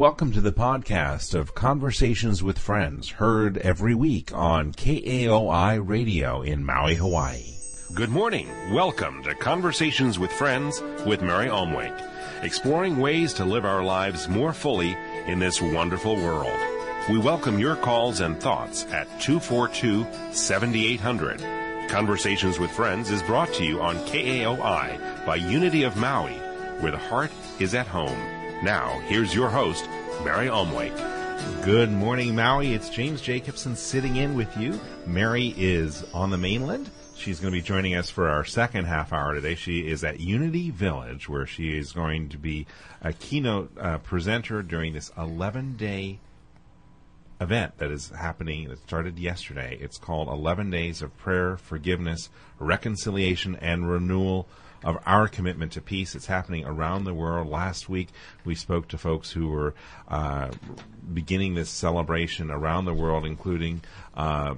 Welcome to the podcast of Conversations with Friends, heard every week on KAOI Radio in Maui, Hawaii. Good morning. Welcome to Conversations with Friends with Mary Omwake, exploring ways to live our lives more fully in this wonderful world. We welcome your calls and thoughts at 242 7800. Conversations with Friends is brought to you on KAOI by Unity of Maui, where the heart is at home. Now, here's your host, Mary Omwake. Good morning, Maui. It's James Jacobson sitting in with you. Mary is on the mainland. She's going to be joining us for our second half hour today. She is at Unity Village, where she is going to be a keynote uh, presenter during this 11 day event that is happening that started yesterday. It's called 11 Days of Prayer, Forgiveness, Reconciliation, and Renewal of our commitment to peace. It's happening around the world. Last week, we spoke to folks who were uh, beginning this celebration around the world, including uh,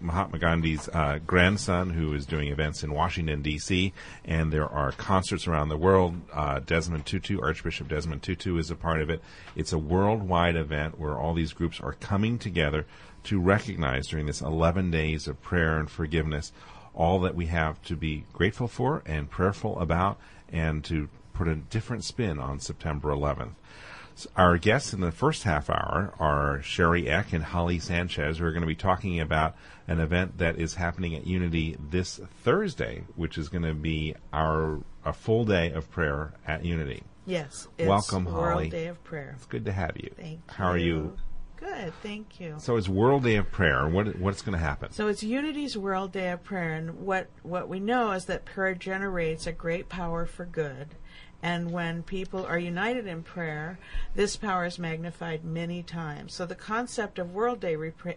Mahatma Gandhi's uh, grandson, who is doing events in Washington, D.C., and there are concerts around the world. Uh, Desmond Tutu, Archbishop Desmond Tutu, is a part of it. It's a worldwide event where all these groups are coming together to recognize during this 11 days of prayer and forgiveness all that we have to be grateful for and prayerful about, and to put a different spin on September 11th. Our guests in the first half hour are Sherry Eck and Holly Sanchez, who are going to be talking about an event that is happening at Unity this Thursday, which is going to be our a full day of prayer at Unity. Yes. Welcome, World Holly. Day of Prayer. It's good to have you. Thank How are you? Good, thank you. So it's World Day of Prayer. What what's going to happen? So it's Unity's World Day of Prayer, and what what we know is that prayer generates a great power for good. And when people are united in prayer, this power is magnified many times. So the concept of World Day repra-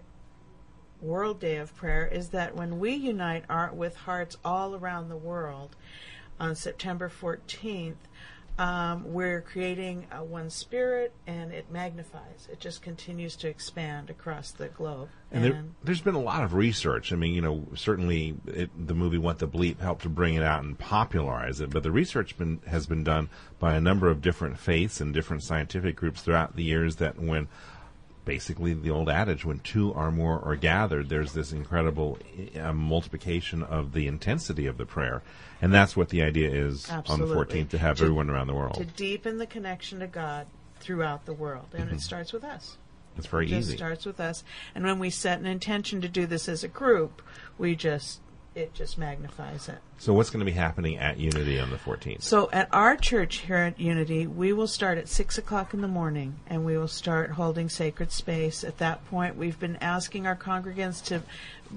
World Day of Prayer is that when we unite our, with hearts all around the world on September 14th, um, we're creating a one spirit and it magnifies. It just continues to expand across the globe. And, there, there's been a lot of research. I mean, you know, certainly it, the movie What the Bleep helped to bring it out and popularize it, but the research been, has been done by a number of different faiths and different scientific groups throughout the years that when basically the old adage when two or more are gathered there's this incredible uh, multiplication of the intensity of the prayer and that's what the idea is Absolutely. on the 14th to have To- everyone around the world to deepen the connection to God throughout the world. And it starts with us. it's very It easy starts with us. And when we set an intention to do this as a group, we just it just magnifies it. so what's going to be happening at unity on the 14th So at our church here at Unity, we will start at six o'clock in the morning, and we will start holding sacred space. At that point, we've been asking our congregants to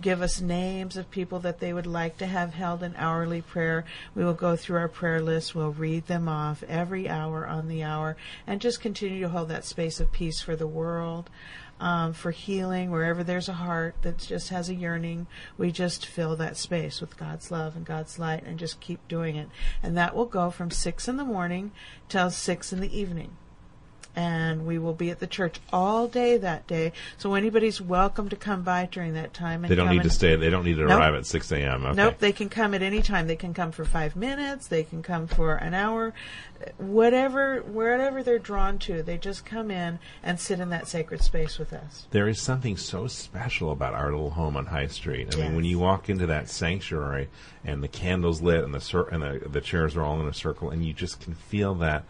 give us names of people that they would like to have held an hourly prayer. We will go through our prayer list. We'll read them off every hour on the hour, and just continue to hold that space of peace for the world. Um, for healing, wherever there's a heart that just has a yearning, we just fill that space with God's love and God's light and just keep doing it. And that will go from 6 in the morning till 6 in the evening. And we will be at the church all day that day. So anybody's welcome to come by during that time. And they don't need to stay they don't need to Nope. arrive at 6 a.m okay Nope, they can come at any time. They can come for five minutes. They can come for an hour, whatever, wherever they're drawn to. They just come in and sit in that sacred space with us. There is something so special about our little home on High Street. I mean, when you walk into that sanctuary and the candles lit and the cir- and the, the chairs are all in a circle, and you just can feel that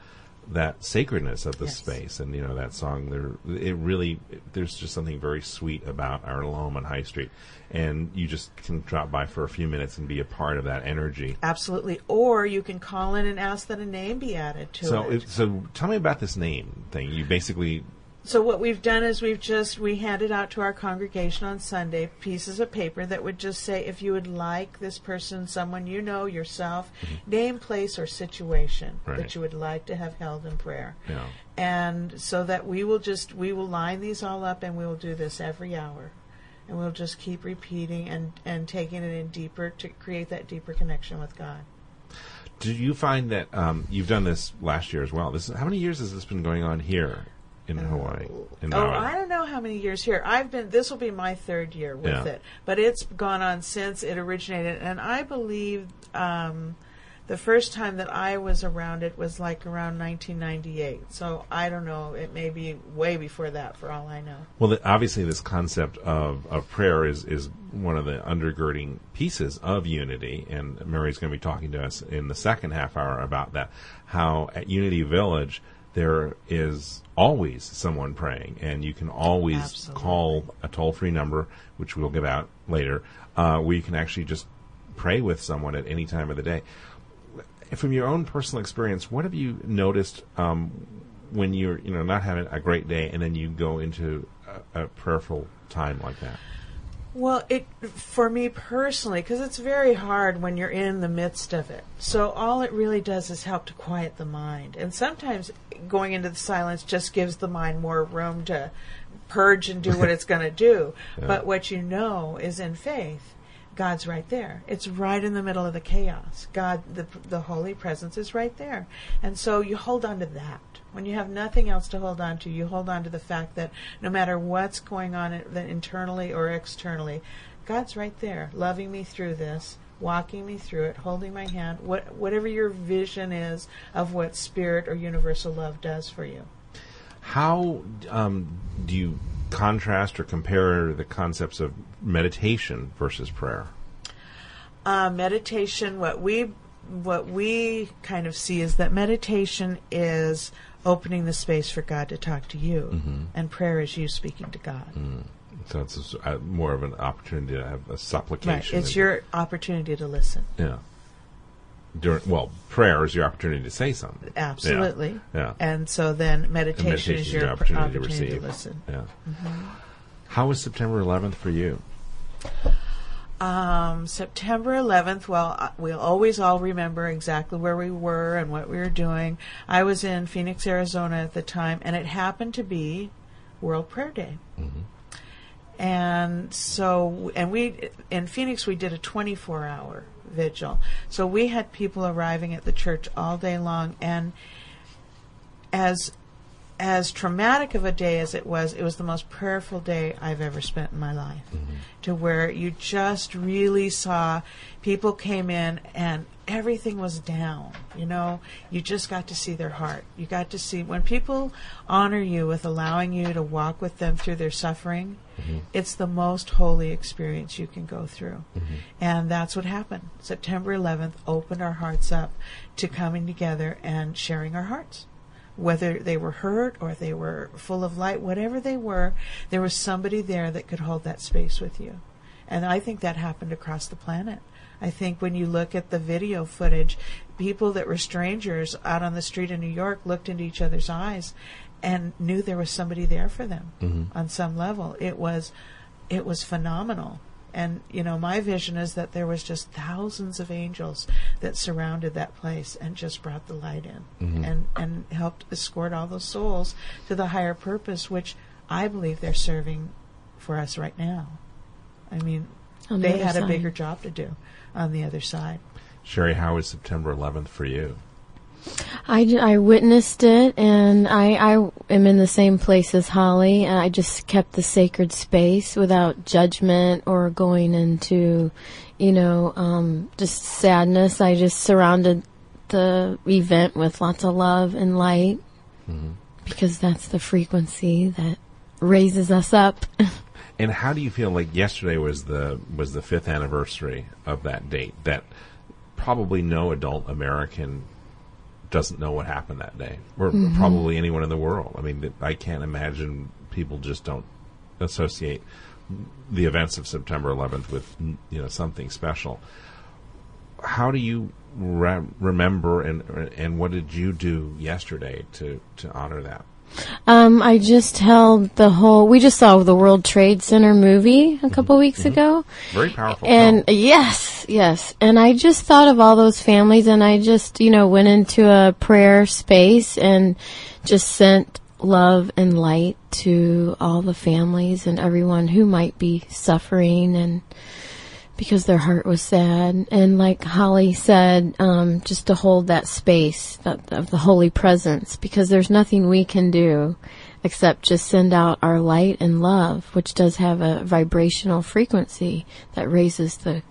that sacredness of the Yes. space. And you know that song. There, it really there's just something very sweet about our home on High Street, and you just can drop by for a few minutes and be a part of that energy. Absolutely. Or you can call in and ask that a name be added to So, it. if, so tell me about this name thing. You basically So what we've done is we've just we handed out to our congregation on Sunday pieces of paper that would just say if you would like this person, someone you know yourself, name, place, or situation Mm-hmm. Right. that you would like to have held in prayer. Yeah. And so that we will just we will line these all up and we will do this every hour. And we'll just keep repeating and, and taking it in deeper to create that deeper connection with God. Do you find that um, you've done this last year as well? This how many years has this been going on here in Hawaii? In Oh, Maui? I don't know how many years here. I've been. This will be my third year with Yeah. it, but it's gone on since it originated, and I believe um, The first time that I was around it was like around 1998. So I don't know. It may be way before that, for all I know. Well, the, obviously, this concept of, of prayer is, is one of the undergirding pieces of unity, and Mary's going to be talking to us in the second half hour about that. How at Unity Village there is always someone praying, and you can always Absolutely. call a toll free number, which we'll give out later, uh, where you can actually just pray with someone at any time of the day. From your own personal experience, what have you noticed um, when you're you know not having a great day, and then you go into a, a prayerful time like that? Well, it for me personally, because it's very hard when you're in the midst of it. So all it really does is help to quiet the mind, and sometimes going into the silence just gives the mind more room to purge and do what it's going to do. Yeah. But what you know is in faith, God's right there. It's right in the middle of the chaos. God, the the holy presence is right there, and so you hold on to that. When you have nothing else to hold on to, you hold on to the fact that no matter what's going on internally or externally, God's right there, loving me through this, walking me through it, holding my hand. What whatever your vision is of what spirit or universal love does for you. How um, do you contrast or compare the concepts of meditation versus prayer? uh, meditation what we what we kind of see is that meditation is opening the space for God to talk to you, mm-hmm. and prayer is you speaking to God. Mm. So it's a uh, more of an opportunity to have a Right, supplication. it's and- your opportunity to listen. yeah. During, well, prayer is your opportunity to say something. Absolutely. Yeah. And so then meditation, meditation is your, pr- opportunity, opportunity, to receive. to listen. Yeah. Mm-hmm. How was September 11th for you? Um, September 11th, well, uh, we'll always all remember exactly where we were and what we were doing. I was in Phoenix, Arizona at the time, and it happened to be World Prayer Day. And so, and we, in Phoenix, we did a 24 hour vigil. So we had people arriving at the church all day long, and as as traumatic of a day as it was, it was the most prayerful day I've ever spent in my life. Mm-hmm. To where you just really saw people came in and everything was down. You know, you just got to see their heart. You got to see when people honor you with allowing you to walk with them through their suffering. Mm-hmm. It's the most holy experience you can go through. Mm-hmm. And that's what happened. September 11th opened our hearts up to coming together and sharing our hearts whether they were hurt or they were full of light, whatever they were, there was somebody there that could hold that space with you. And I think that happened across the planet. I think when you look at the video footage, people that were strangers out on the street in New York looked into each other's eyes and knew there was somebody there for them mm-hmm. on some level. It was it was phenomenal. And you know, my vision is that there was just thousands of angels that surrounded that place and just brought the light in mm-hmm. and and helped escort all those souls to the higher purpose, which I believe they're serving for us right now. I mean, On they other had a bigger job to do on the other side. Sherry, how was September 11th for you? I, I witnessed it, and I, I am in the same place as Holly, and I just kept the sacred space without judgment or going into, you know, um, just sadness. I just surrounded the event with lots of love and light because that's the frequency that raises us up. And how do you feel like yesterday was the was the fifth anniversary of that date? That probably no adult American doesn't know what happened that day, or mm-hmm. probably anyone in the world. I mean, I can't imagine people just don't associate the events of September 11th with you know something special. How do you re- remember and and what did you do yesterday to to honor that? Um, I just held the whole. We just saw the World Trade Center movie a couple weeks ago. Very powerful. And film. yes, yes. And I just thought of all those families and I just, you know, went into a prayer space and just sent love and light to all the families and everyone who might be suffering and because their heart was sad. And like Holly said, um, just to hold that space that, of the holy presence because there's nothing we can do except just send out our light and love, which does have a vibrational frequency that raises the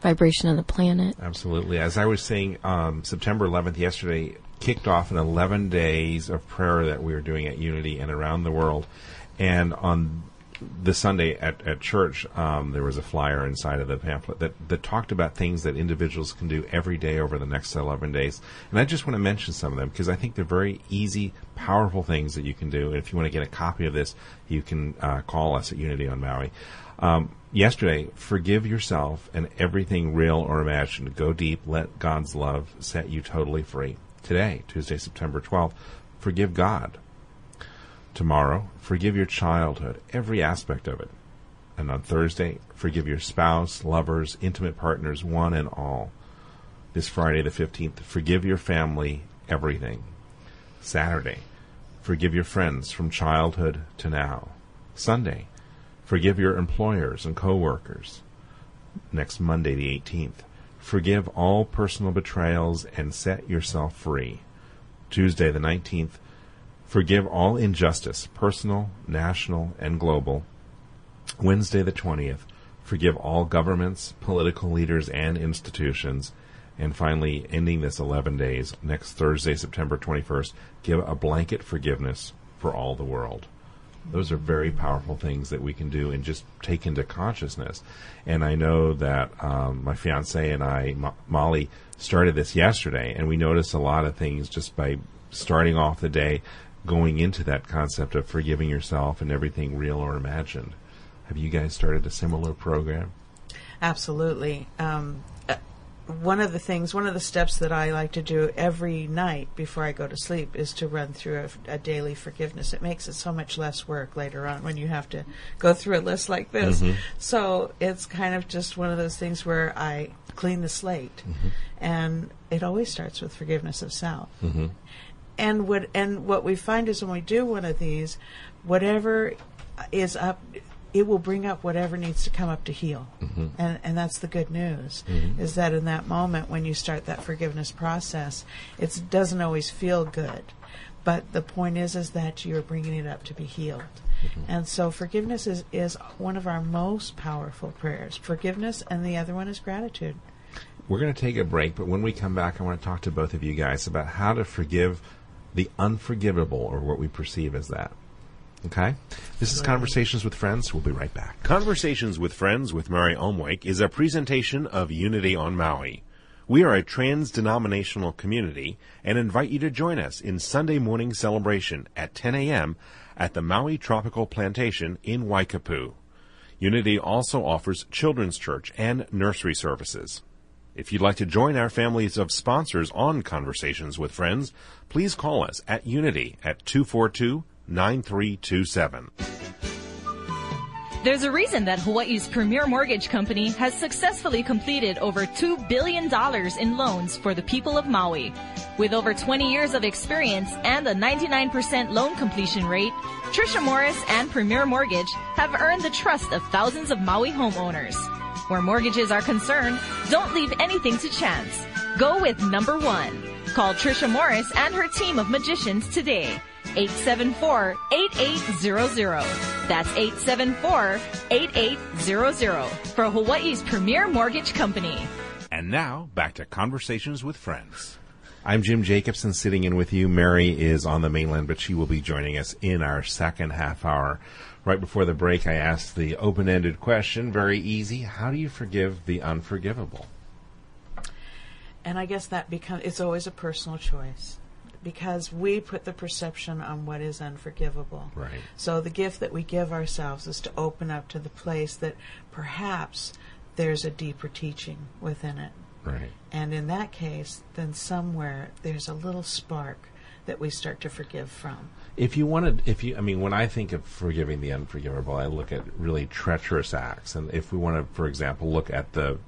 vibration of the planet. Absolutely. As I was saying, um, September 11th yesterday kicked off an 11 days of prayer that we were doing at Unity and around the world. And on this Sunday at, at church, um, there was a flyer inside of the pamphlet that, that talked about things that individuals can do every day over the next 11 days. And I just want to mention some of them because I think they're very easy, powerful things that you can do. And if you want to get a copy of this, you can uh, call us at Unity on Maui. Um, yesterday, forgive yourself and everything real or imagined. Go deep. Let God's love set you totally free. Today, Tuesday, September 12th, forgive God Tomorrow, forgive your childhood, every aspect of it. And on Thursday, forgive your spouse, lovers, intimate partners, one and all. This Friday, the 15th, forgive your family, everything. Saturday, forgive your friends from childhood to now. Sunday, forgive your employers and coworkers. Next Monday, the 18th, forgive all personal betrayals and set yourself free. Tuesday, the 19th, Forgive all injustice, personal, national, and global. Wednesday the 20th. Forgive all governments, political leaders, and institutions. And finally, ending this 11 days, next Thursday, September 21st, give a blanket forgiveness for all the world. Those are very powerful things that we can do and just take into consciousness. And I know that um, my fiance and I, Mo- Molly, started this yesterday, and we noticed a lot of things just by starting off the day going into that concept of forgiving yourself and everything real or imagined. Have you guys started a similar program? Absolutely. Um, uh, one of the things, one of the steps that I like to do every night before I go to sleep is to run through a, a daily forgiveness. It makes it so much less work later on when you have to go through a list like this. Mm-hmm. So it's kind of just one of those things where I clean the slate. Mm-hmm. And it always starts with forgiveness of self. Mm-hmm and what and what we find is when we do one of these, whatever is up, it will bring up whatever needs to come up to heal, mm-hmm. and and that's the good news. Mm-hmm. Is that in that moment when you start that forgiveness process, it doesn't always feel good, but the point is is that you're bringing it up to be healed. Mm-hmm. And so forgiveness is, is one of our most powerful prayers. Forgiveness, and the other one is gratitude. We're going to take a break, but when we come back, I want to talk to both of you guys about how to forgive the unforgivable, or what we perceive as that. Okay? This is Conversations with Friends. We'll be right back. Conversations with Friends with Mary Omwake is a presentation of Unity on Maui. We are a trans denominational community and invite you to join us in Sunday morning celebration at 10 a.m. at the Maui Tropical Plantation in Waikapu. Unity also offers children's church and nursery services. If you'd like to join our families of sponsors on Conversations with Friends, please call us at Unity at 242 9327. There's a reason that Hawaii's premier mortgage company has successfully completed over $2 billion in loans for the people of Maui. With over 20 years of experience and a 99% loan completion rate, Trisha Morris and Premier Mortgage have earned the trust of thousands of Maui homeowners. Where mortgages are concerned, don't leave anything to chance. Go with number one. Call Trisha Morris and her team of magicians today. 874-8800. That's 874-8800 for Hawaii's premier mortgage company. And now, back to Conversations with Friends. I'm Jim Jacobson sitting in with you. Mary is on the mainland, but she will be joining us in our second half hour. Right before the break, I asked the open ended question, very easy how do you forgive the unforgivable? And I guess that becomes, it's always a personal choice because we put the perception on what is unforgivable. Right. So the gift that we give ourselves is to open up to the place that perhaps there's a deeper teaching within it. Right. And in that case, then somewhere there's a little spark that we start to forgive from. If you wanted, if you, I mean, when I think of forgiving the unforgivable, I look at really treacherous acts. And if we want to, for example, look at the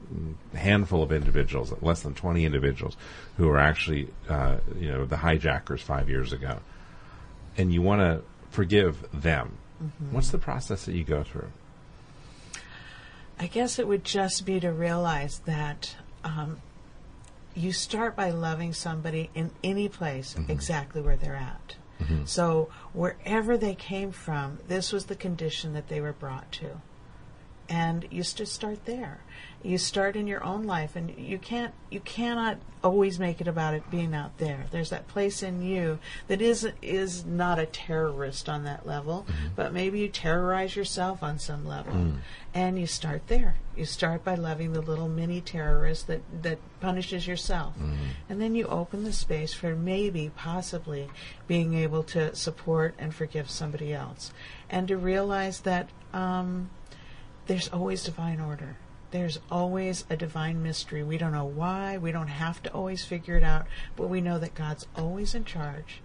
handful of individuals, less than 20 individuals, who are actually, uh, you know, the hijackers five years ago, and you want to forgive them, mm-hmm. what's the process that you go through? I guess it would just be to realize that um, you start by loving somebody in any place mm-hmm. exactly where they're at. Mm-hmm. So wherever they came from, this was the condition that they were brought to. and you just start there you start in your own life and you can't you cannot always make it about it being out there. There's that place in you that is is not a terrorist on that level mm-hmm. but maybe you terrorize yourself on some level. Mm. And you start there. You start by loving the little mini terrorist that that punishes yourself. Mm-hmm. And then you open the space for maybe possibly being able to support and forgive somebody else. And to realize that um, there's always divine order. There's always a divine mystery. We don't know why. We don't have to always figure it out, but we know that God's always in charge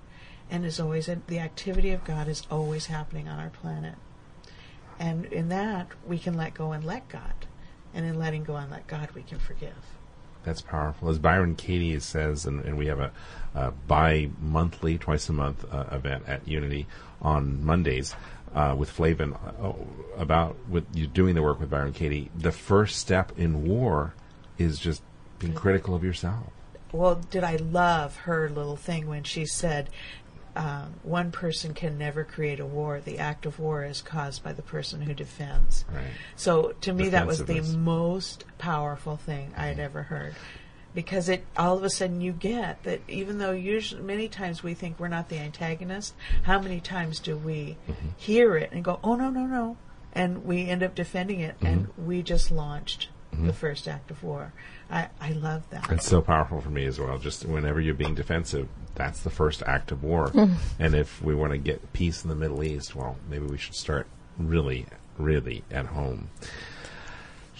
and is always in, the activity of God is always happening on our planet. And in that, we can let go and let God. And in letting go and let God, we can forgive. That's powerful. As Byron Katie says, and, and we have a, a bi monthly, twice a month uh, event at Unity on Mondays uh, with Flavin uh, about with you doing the work with Byron Katie. The first step in war is just being critical of yourself. Well, did I love her little thing when she said, um, one person can never create a war. The act of war is caused by the person who defends. Right. So to me, that was the most powerful thing I had ever heard. Because it all of a sudden you get that even though usually many times we think we're not the antagonist, how many times do we mm-hmm. hear it and go, oh no no no, and we end up defending it, and mm-hmm. we just launched the mm-hmm. first act of war. I I love that. It's so powerful for me as well. Just whenever you're being defensive, that's the first act of war. And if we want to get peace in the Middle East, well, maybe we should start really, really at home.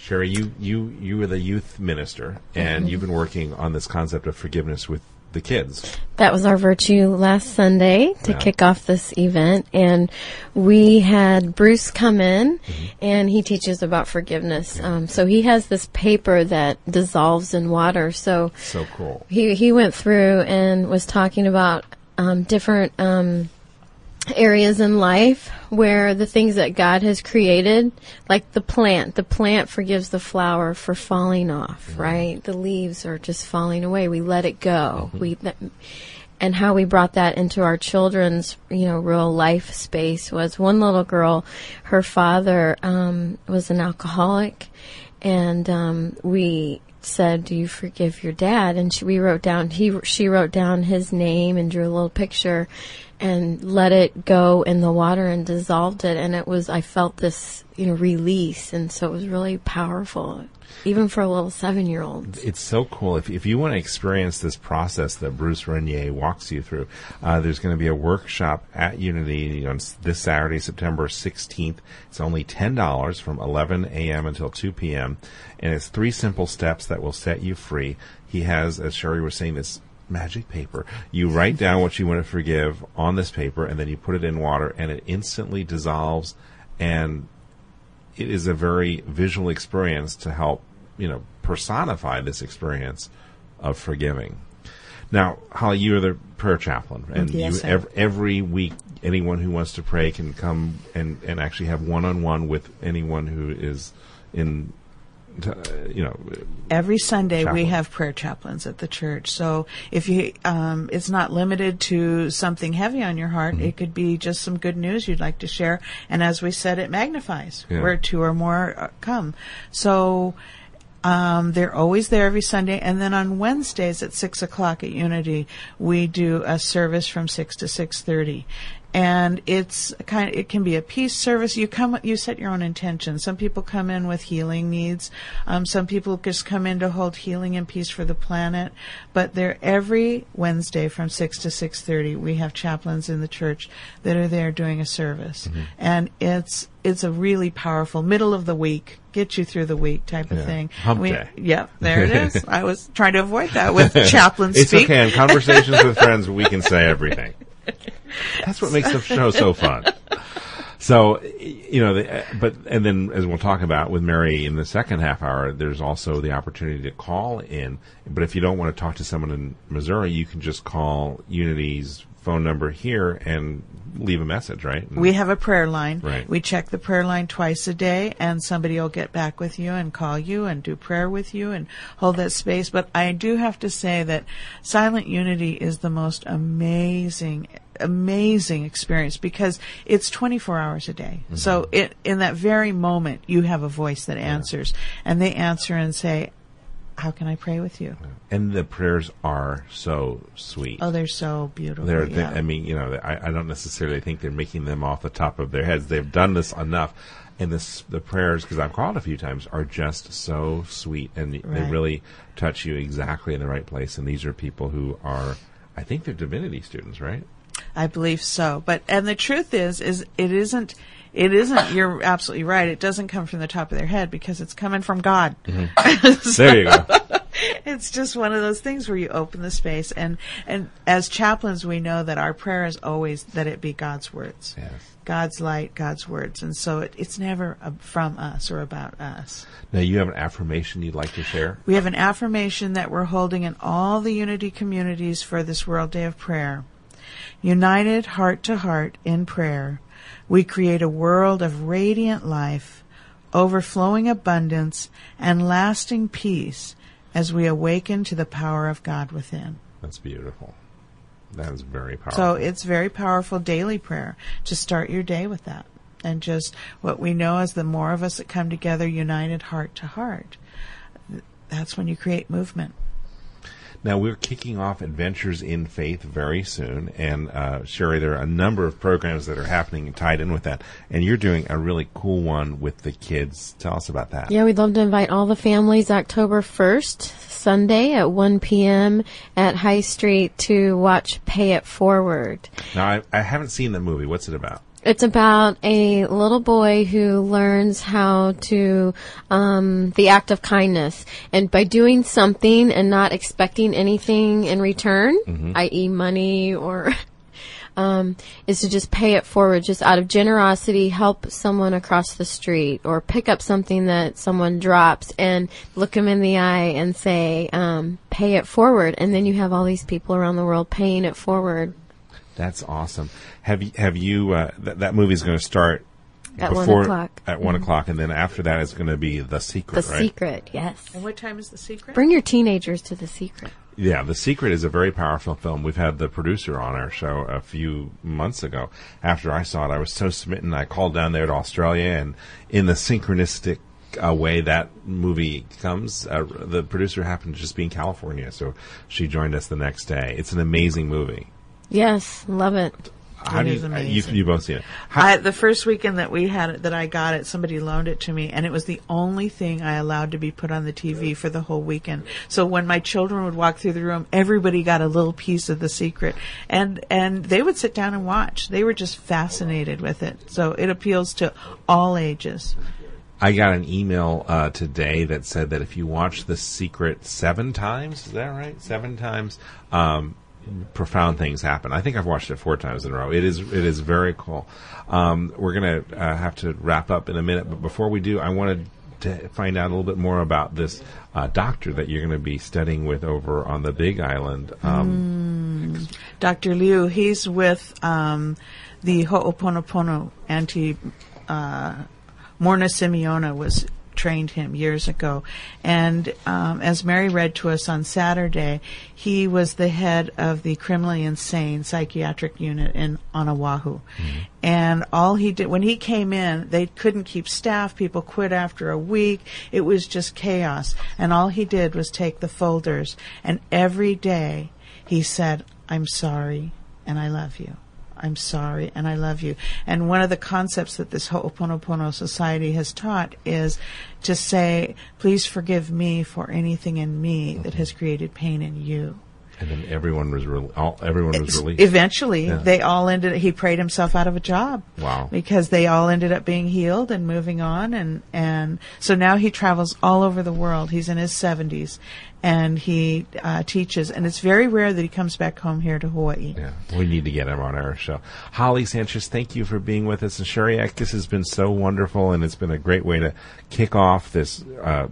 Sherry, you you you were the youth minister, and you've been working on this concept of forgiveness with the kids. That was our virtue last Sunday to Yeah. kick off this event. And we had Bruce come in and he teaches about forgiveness. Um, so he has this paper that dissolves in water. So So cool. he, he went through and was talking about um, different um, areas in life where the things that God has created, like the plant, the plant forgives the flower for falling off, right? The leaves are just falling away. We let it go. We that, and how we brought that into our children's, you know, real life space was one little girl, her father um, was an alcoholic, and um, we said, "Do you forgive your dad?" And she, we wrote down he she wrote down his name and drew a little picture, and let it go in the water and dissolved it. And it was I felt this you know release, and so it was really powerful, even for a little seven year old. It's so cool. If, if you want to experience this process that Bruce Renier walks you through, uh, there's going to be a workshop at Unity on this Saturday, September 16th. It's only $10 from 11 a.m. until 2 p.m. And it's three simple steps that will set you free. He has, as Sherry was saying, this magic paper. You write down what you want to forgive on this paper, and then you put it in water, and it instantly dissolves and it is a very visual experience to help you know personify this experience of forgiving. Now, Holly, you are the prayer chaplain, and Yes, you sir. ev- every week anyone who wants to pray can come and and actually have one on one with anyone who is in, you know, Every Sunday we have prayer chaplains at the church. So if you, um, it's not limited to something heavy on your heart. Mm-hmm. It could be just some good news you'd like to share. And as we said, it magnifies Yeah. where two or more uh, come. So. Um, they're always there every Sunday, and then on Wednesdays at six o'clock at Unity, we do a service from six to six thirty, and it's kind. Of, it can be a peace service. You come, you set your own intention. Some people come in with healing needs. Um, some people just come in to hold healing and peace for the planet. But they're every Wednesday from six to six thirty. We have chaplains in the church that are there doing a service, and it's it's a really powerful middle of the week, get you through the week type of Yeah. thing. Hump We- day. Yep, there it is. I was trying to avoid that with chaplain it's speak. okay. In conversations with friends, we can say everything. That's what makes the show so fun. So, you know, the, but and then as we'll talk about with Mary in the second half hour, there's also the opportunity to call in. But if you don't want to talk to someone in Missouri, you can just call Unity's phone number here and leave a message, right? We have a prayer line. Right. We check the prayer line twice a day, and somebody will get back with you and call you and do prayer with you and hold that space. But I do have to say that Silent Unity is the most amazing amazing experience because it's 24 hours a day. Mm-hmm. So it, in that very moment, you have a voice that answers, and they answer and say, "How can I pray with you?" And the prayers are so sweet. Oh, they're so beautiful. They're, yeah. I mean, you know, I, I don't necessarily think they're making them off the top of their heads. They've done this enough. And this, the prayers, because I've called a few times, are just so sweet, and they really touch you exactly in the right place. And these are people who are, I think they're divinity students, right? I believe so. But and the truth is is it isn't it isn't you're absolutely right. It doesn't come from the top of their head because it's coming from God. There you go. it's just one of those things where you open the space and and as chaplains we know that our prayer is always that it be God's words. Yes. God's light, God's words. And so it, it's never uh, from us or about us. Now, you have an affirmation you'd like to share? We have an affirmation that we're holding in all the unity communities for this World Day of Prayer. United heart to heart in prayer, we create a world of radiant life, overflowing abundance, and lasting peace as we awaken to the power of God within. That's beautiful. That is very powerful. So it's very powerful daily prayer to start your day with that. And just what we know is the more of us that come together united heart to heart, that's when you create movement. Now we're kicking off Adventures in Faith very soon, and uh, Sherry, there are a number of programs that are happening tied in with that, and you're doing a really cool one with the kids. Tell us about that. Yeah, we'd love to invite all the families October 1st, Sunday at 1 p.m. at High Street to watch Pay It Forward. Now I, I haven't seen the movie. What's it about? It's about a little boy who learns how to, um, the act of kindness. And by doing something and not expecting anything in return, i.e. money or, um, is to just pay it forward, just out of generosity, help someone across the street or pick up something that someone drops and look them in the eye and say, um, pay it forward. And then you have all these people around the world paying it forward. That's awesome. Have you have you uh, th- that movie's going to start At one o'clock. at one o'clock, and then after that it's going to be the The secret, right? secret, yes. And what time is the secret? Bring your teenagers to the secret. Yeah, The Secret is a very powerful film. We've had the producer on our show a few months ago. After I saw it, I was so smitten. I called down there to Australia, and in the synchronistic uh, way that movie comes, uh, the producer happened to just be in California, so she joined us the next day. It's an amazing movie. Yes, love it. How It do you, uh, amazing. you you both see it? How, I, the first weekend that we had it, that I got it, somebody loaned it to me, and it was the only thing I allowed to be put on the TV for the whole weekend. So when my children would walk through the room, everybody got a little piece of the secret, and and they would sit down and watch. They were just fascinated with it. So it appeals to all ages. I got an email uh, today that said that if you watch The Secret seven times, is that right? Seven times, um, profound things happen. I think I've watched it four times in a row. It is it is very cool. Um, we're gonna uh, have to wrap up in a minute, but before we do, I wanted to find out a little bit more about this uh, doctor that you're going to be studying with over on the Big Island. Um, Dr. Liu, he's with um, the Ho'oponopono anti. Uh, Morrnah Simeona was trained him years ago, and um, as Mary read to us on Saturday, he was the head of the criminally insane psychiatric unit in on Oahu, and all he did when he came in, they couldn't keep staff. People quit after a week. It was just chaos, and all he did was take the folders, and every day he said, "I'm sorry, and I love you." I'm sorry and I love you. And one of the concepts that this Ho'oponopono Society has taught is to say, please forgive me for anything in me that has created pain in you. and then everyone was re- all, everyone was released. Eventually, Yeah. they all ended. He prayed himself out of a job. Wow. Because they all ended up being healed and moving on, and and so now he travels all over the world. He's in his seventies, and he uh, teaches. And it's very rare that he comes back home here to Hawaii. Yeah, we need to get him on our show. Holly Sanchez, thank you for being with us. And Sherry Eck, this has been so wonderful, and it's been a great way to kick off this uh,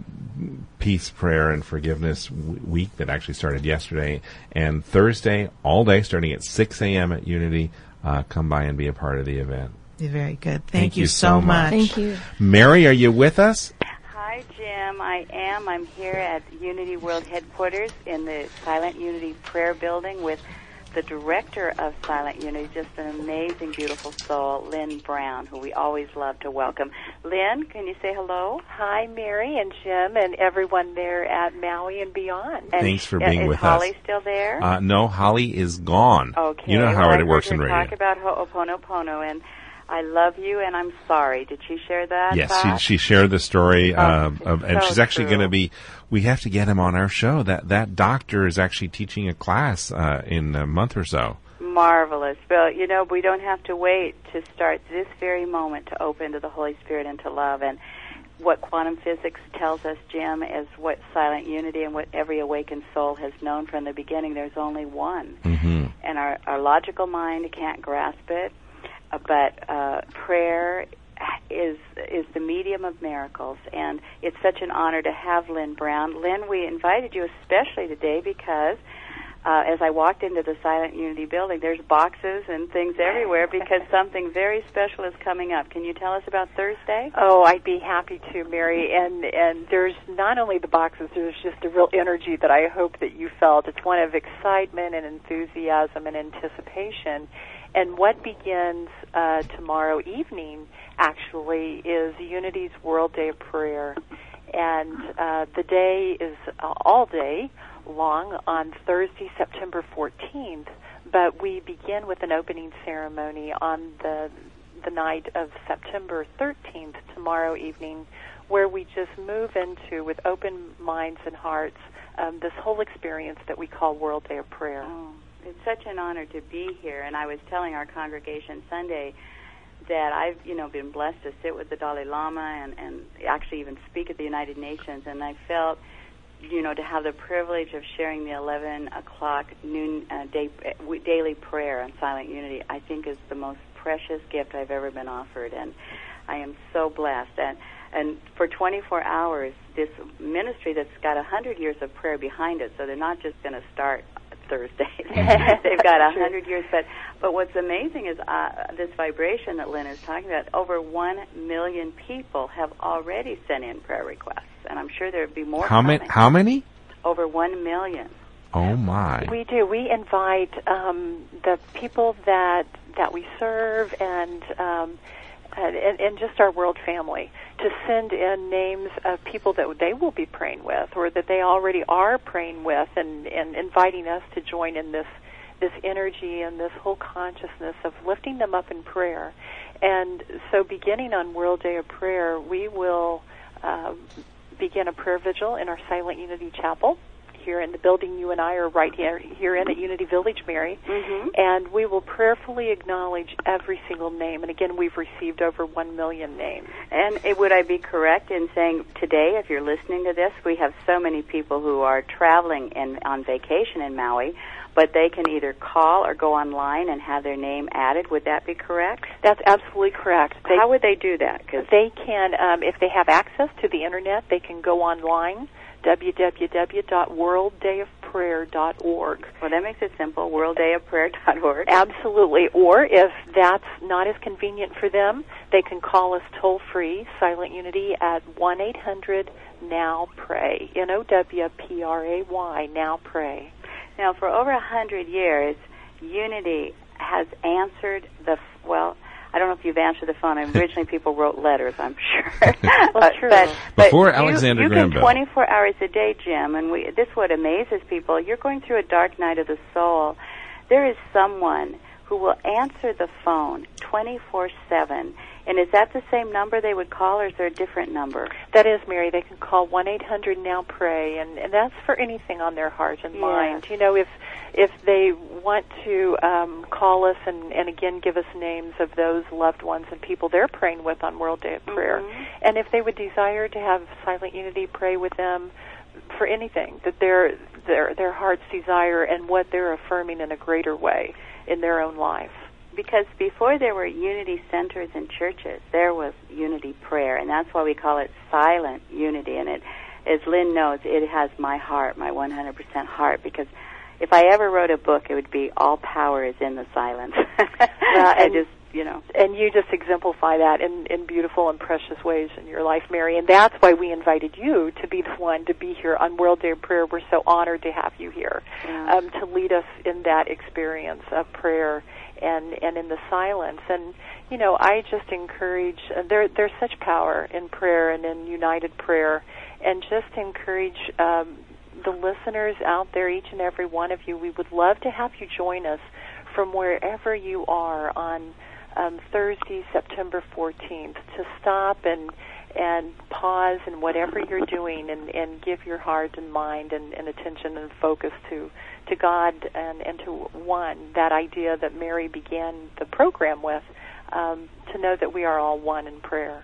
peace, prayer, and forgiveness w- week that actually started yesterday and Thursday, all day, starting at 6 a.m. at Unity. Uh, come by and be a part of the event. You're very good. Thank, Thank you, you so so much. much. Thank you. Mary, are you with us? Hi, Jim. I am. I'm here at Unity World headquarters in the Silent Unity Prayer Building with the director of Silent Unity, just an amazing, beautiful soul, Lynn Brown, who we always love to welcome. Lynn, can you say hello? Hi, Mary and Jim and everyone there at Maui and beyond. And, Thanks for being is with Holly us. still there? Uh, no, Holly is gone. okay. You know how well, it works in her radio. Talk about Ho'oponopono, and I love you, and I'm sorry. Did she share that? Yes, she, she shared the story, uh, of, and so she's actually going to be. We have to get him on our show. That that doctor is actually teaching a class uh, in a month or so. Marvelous. Well, you know, we don't have to wait to start this very moment to open to the Holy Spirit and to love. And what quantum physics tells us, Jim, is what silent unity and what every awakened soul has known from the beginning. There's only one. hmm And our, our logical mind can't grasp it. But uh, prayer is is the medium of miracles, and it's such an honor to have Lynn Brown. Lynn, we invited you especially today because uh, as I walked into the Silent Unity building, there's boxes and things everywhere because something very special is coming up. Can you tell us about Thursday? Oh, I'd be happy to, Mary. And and there's not only the boxes, there's just a real energy that I hope that you felt. It's one of excitement and enthusiasm and anticipation. And what begins uh, tomorrow evening actually is Unity's World Day of Prayer. And uh, the day is uh, all day long on Thursday, September 14th. But we begin with an opening ceremony on the the night of September 13th, tomorrow evening, where we just move into, with open minds and hearts, um, this whole experience that we call World Day of Prayer. Oh, it's such an honor to be here, and I was telling our congregation Sunday that I've, you know, been blessed to sit with the Dalai Lama and, and actually even speak at the United Nations, and I felt, you know, to have the privilege of sharing the 11 o'clock noon uh, day, daily prayer on silent unity, I think is the most precious gift I've ever been offered, and I am so blessed. And and for 24 hours, this ministry that's got 100 years of prayer behind it, so they're not just going to start Thursday. They've got a hundred years, but but what's amazing is uh, this vibration that Lynn is talking about. Over one million people have already sent in prayer requests, and I'm sure there'd be more. How many? How many? Over one million. Oh my! We do. We invite um, the people that that we serve and, um, and and just our world family to send in names of people that they will be praying with, or that they already are praying with, and and inviting us to join in this this energy and this whole consciousness of lifting them up in prayer. And so, beginning on World Day of Prayer, we will uh, begin a prayer vigil in our Silent Unity Chapel here in the building you and I are right here here in at Unity Village, Mary. Mm-hmm. And we will prayerfully acknowledge every single name. And again, we've received over one million names. And it, would I be correct in saying today, if you're listening to this, we have so many people who are traveling and on vacation in Maui, but they can either call or go online and have their name added. Would that be correct? That's absolutely correct. They, How would they do that? 'Cause they can, um, if they have access to the internet, they can go online www.worlddayofprayer.org. well, that makes it simple. WorldDayOfPrayer.org. Absolutely. Or if that's not as convenient for them, they can call us toll free, Silent Unity, at 1 800 Now Pray. N O W P R A Y, Now Pray. Now, for over a hundred years, Unity has answered the well. I don't know if you've answered the phone. Originally, people wrote letters. I'm sure. Well, true. But, but Before you, Alexander you Graham can Bell. 24 hours a day, Jim, and we. This what amazes people. You're going through a dark night of the soul. There is someone who will answer the phone 24/7. And is that the same number they would call, or is there a different number? That is, Mary. They can call one eight hundred Now Pray, and and that's for anything on their heart and Yes. mind. You know, if if they want to um, call us and and again give us names of those loved ones and people they're praying with on World Day of Prayer, Mhm. and if they would desire to have Silent Unity pray with them for anything that their their their heart's desire and what they're affirming in a greater way in their own life. Because before there were unity centers and churches, there was unity prayer, and that's why we call it silent unity. And it, as Lynn knows, it has my heart, my 100% heart, because if I ever wrote a book, it would be All Power is in the Silence. I and- just you know. And you just exemplify that in, in beautiful and precious ways in your life, Mary. And that's why we invited you to be the one to be here on World Day of Prayer. We're so honored to have you here Yeah. um, to lead us in that experience of prayer and and in the silence. And you know, I just encourage. Uh, there there's such power in prayer and in united prayer, and just encourage. Um, the listeners out there, each and every one of you, we would love to have you join us from wherever you are on um, Thursday, September 14th, to stop and and pause in whatever you're doing and, and give your heart and mind and, and attention and focus to to God and, and to one that idea that Mary began the program with um, to know that we are all one in prayer.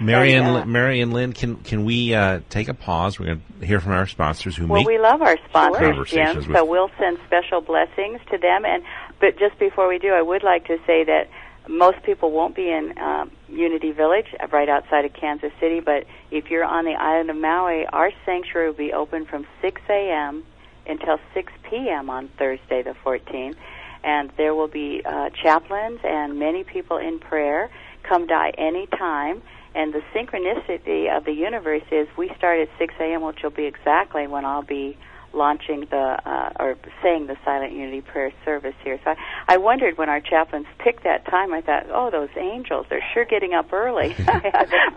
Mary and, uh, Lynn- Mary and Lynn, can can we uh, take a pause? We're going to hear from our sponsors who Well, make we love our sponsors, Jim. So we'll send special blessings to them. And but just before we do, I would like to say that most people won't be in um, Unity Village, right outside of Kansas City. But if you're on the island of Maui, our sanctuary will be open from 6 a.m. until 6 p.m. on Thursday, the 14th. And there will be uh, chaplains and many people in prayer. Come die any time. And the synchronicity of the universe is we start at 6 a.m., which will be exactly when I'll be launching the uh, or saying the silent unity prayer service here. So I, I wondered when our chaplains picked that time. I thought, oh, those angels, they're sure getting up early.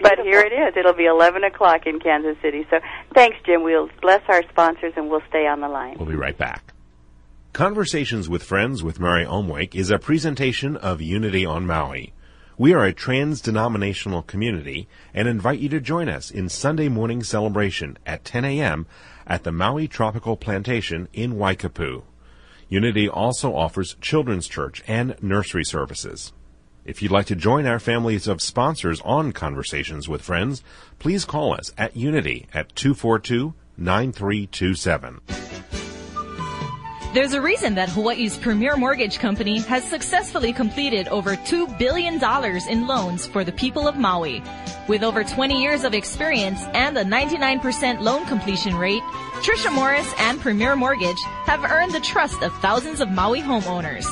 but here it is. It'll be 11 o'clock in Kansas City. So thanks, Jim. We'll bless our sponsors and we'll stay on the line. We'll be right back. Conversations with Friends with Mary Omwake is a presentation of Unity on Maui. We are a trans-denominational community and invite you to join us in Sunday morning celebration at 10 a.m. at the Maui Tropical Plantation in Waikapu. Unity also offers children's church and nursery services. If you'd like to join our families of sponsors on Conversations with Friends, please call us at Unity at 242 9327. There's a reason that Hawaii's premier mortgage company has successfully completed over $2 billion in loans for the people of Maui. With over 20 years of experience and a 99% loan completion rate, Trisha Morris and Premier Mortgage have earned the trust of thousands of Maui homeowners.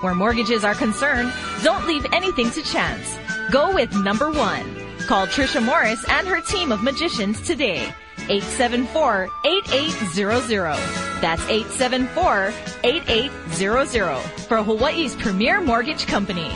Where mortgages are concerned, don't leave anything to chance. Go with number one. Call Trisha Morris and her team of magicians today. 874-8800. That's 874-8800 for Hawaii's premier mortgage company.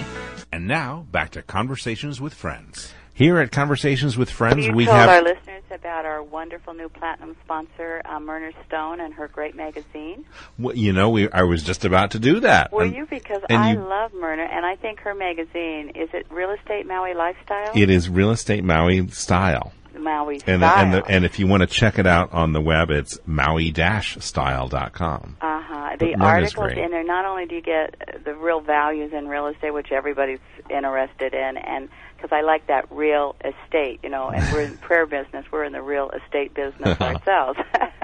And now back to Conversations with Friends. Here at Conversations with Friends, we told have our listeners about our wonderful new platinum sponsor, uh, Myrna Stone, and her great magazine. Well, you know, we I was just about to do that. Were And you? Because I you- love Myrna, and I think her magazine is it Real Estate Maui Lifestyle. It is real estate Maui style. Maui And style. and the, and if you want to check it out on the web, it's maui-style.com. Uh huh. The articles in there. Not only do you get the real values in real estate, which everybody's interested in, and because I like that real estate, you know, and we're in prayer business, we're in the real estate business ourselves.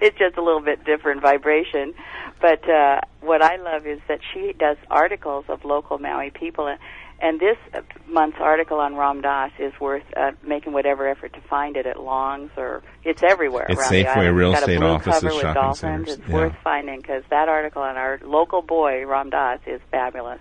it's just a little bit different vibration, but uh, what I love is that she does articles of local Maui people. And, and this uh, month's article on Ram Dass is worth uh, making whatever effort to find it at Long's or it's everywhere It's around Safeway, real estate offices, shopping dolphins. centers. It's Yeah. worth finding because that article on our local boy Ram Dass is fabulous.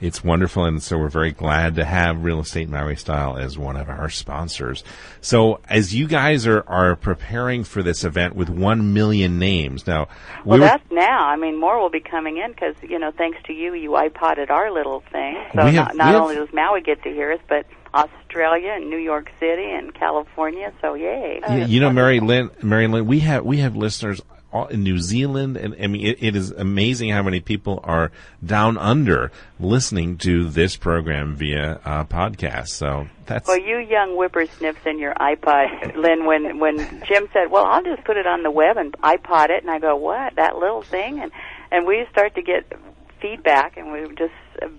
It's wonderful, and so we're very glad to have Real Estate Maui Style as one of our sponsors. So, as you guys are, are preparing for this event with one million names, now we Well, that's now. I mean, more will be coming in because you know, thanks to you, you iPodded our little thing. So We not, not have- only does Maui get to hear us, but Australia and New York City and California. So yay! Yeah, you know, Mary Lynn, Mary Lynn, we have we have listeners all in New Zealand, and I mean, it, it is amazing how many people are down under listening to this program via uh, podcast. So that's Well, you young whippersnips in your iPod, Lynn. When when Jim said, "Well, I'll just put it on the web and iPod it," and I go, "What? That little thing?" And and we start to get feedback, and we were just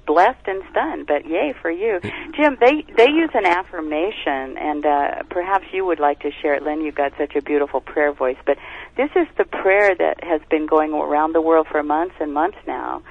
blessed and stunned. But yay for you, Jim. They they use an affirmation, and uh, perhaps you would like to share it, Lynn. You've got such a beautiful prayer voice. But this is the prayer that has been going around the world for months and months now.